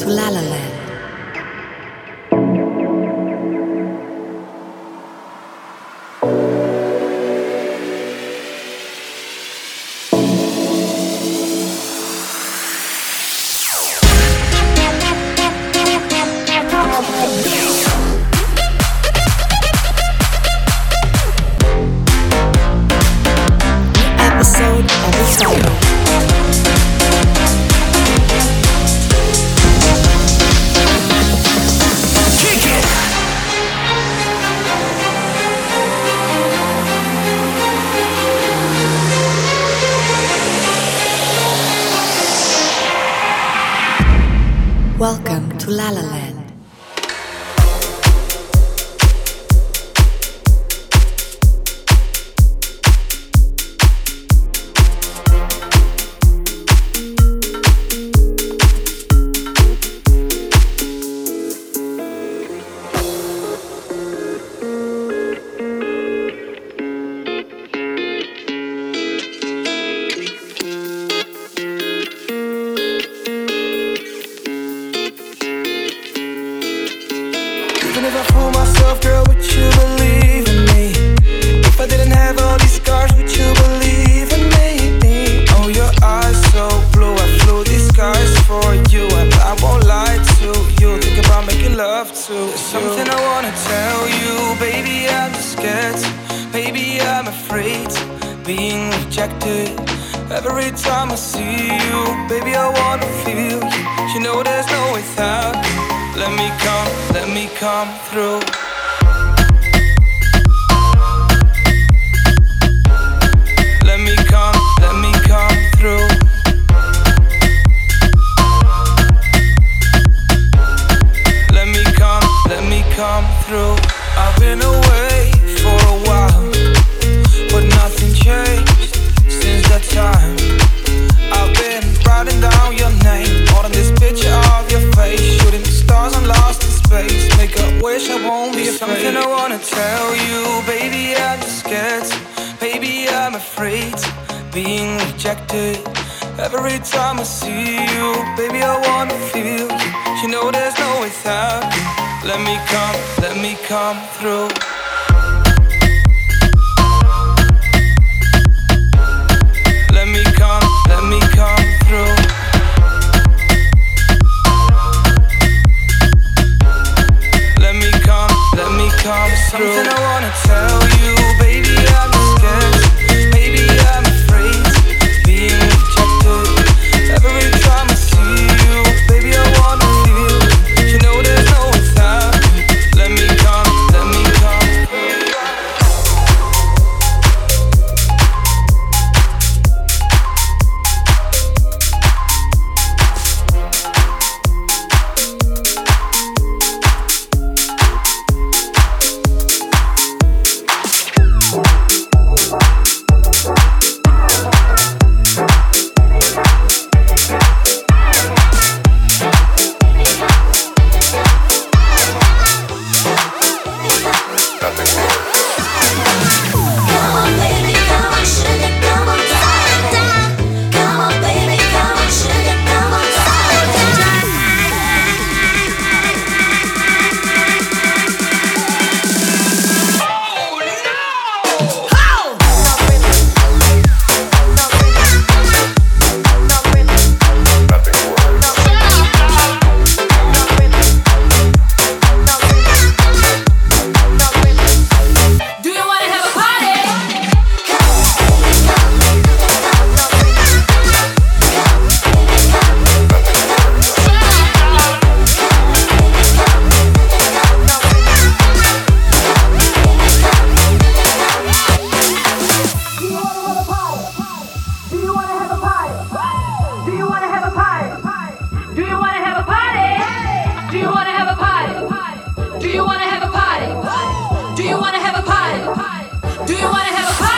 to La La Land. Do you wanna have a party?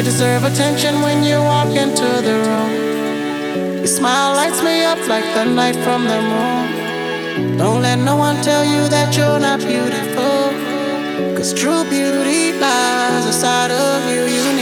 You deserve attention when you walk into the room. Your smile lights me up like the light from the moon. Don't let no one tell you that you're not beautiful. Cause true beauty lies inside of you. you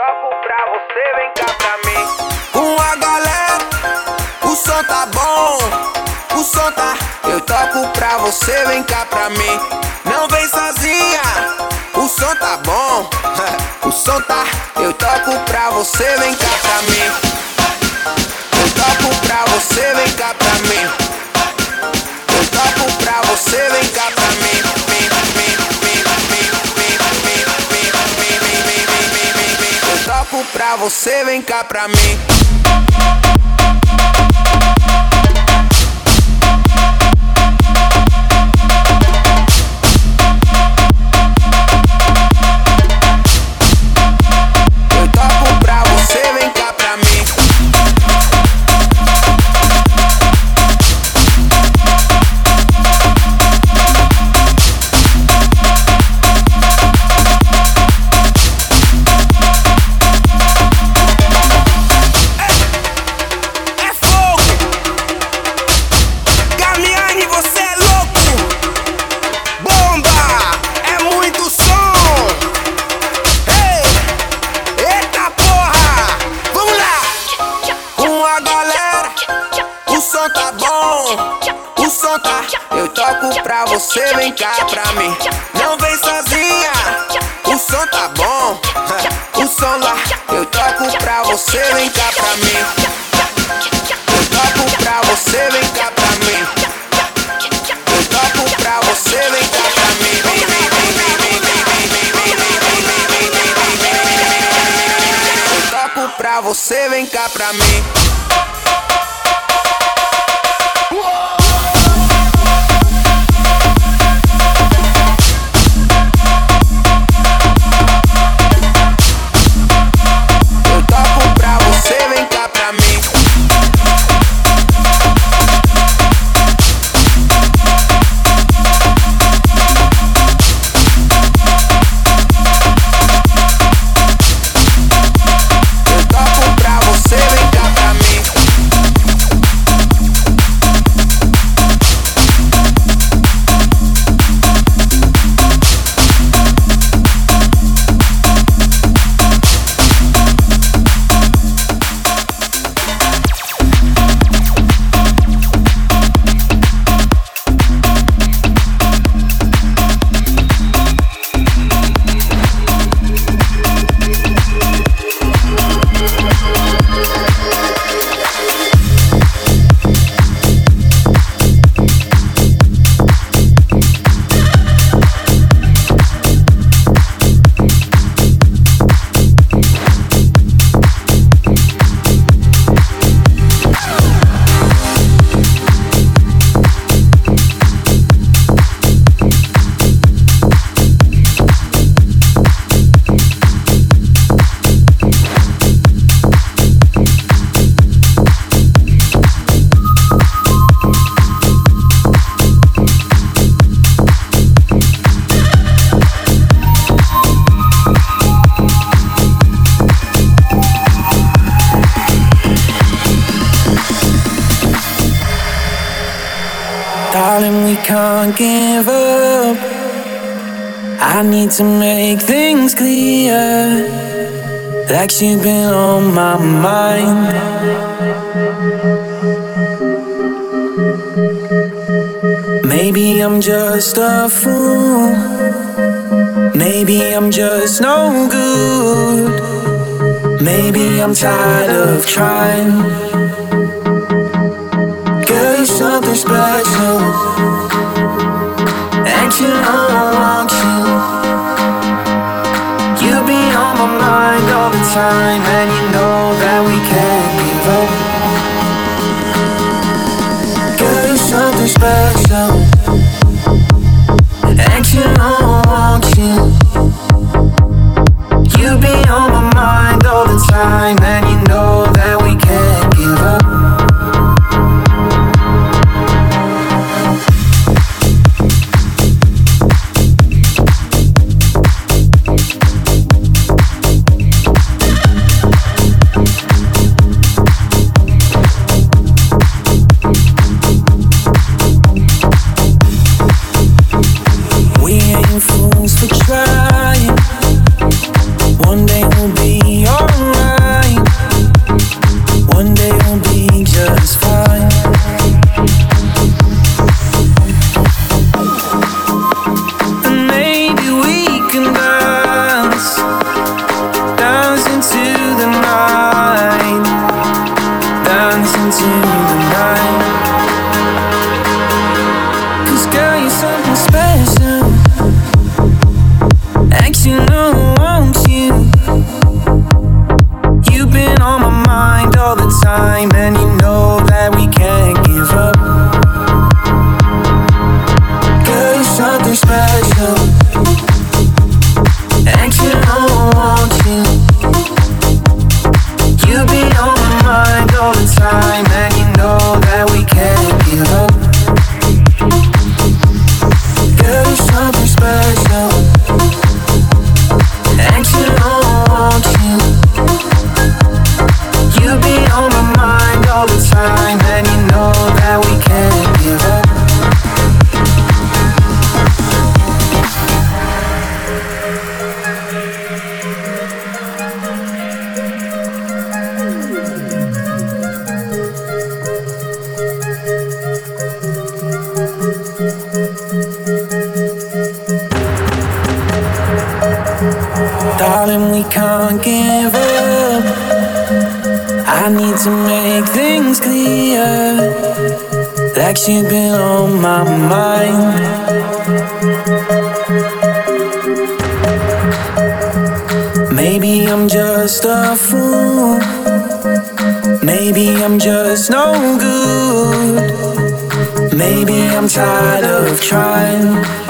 toco pra você, vem cá pra mim. Com a galera, o som tá bom. O som tá. Eu toco pra você, vem cá pra mim. Não vem sozinha, o som tá bom. o som tá. Eu toco pra você, vem cá pra mim. Eu toco pra você, vem cá pra mim. Eu toco pra você, vem cá pra mim. Pra você, vem cá pra mim. I need to make things clear. Like she's been on my mind. Maybe I'm just a fool. Maybe I'm just no good. Maybe I'm tired of trying. Girl, you're something special time, and you on my mind all the time, and you know that we Darling, we can't give up. I need to make things clear. Like she's been on my mind. Maybe I'm just a fool. Maybe I'm just no good. Maybe I'm tired of trying.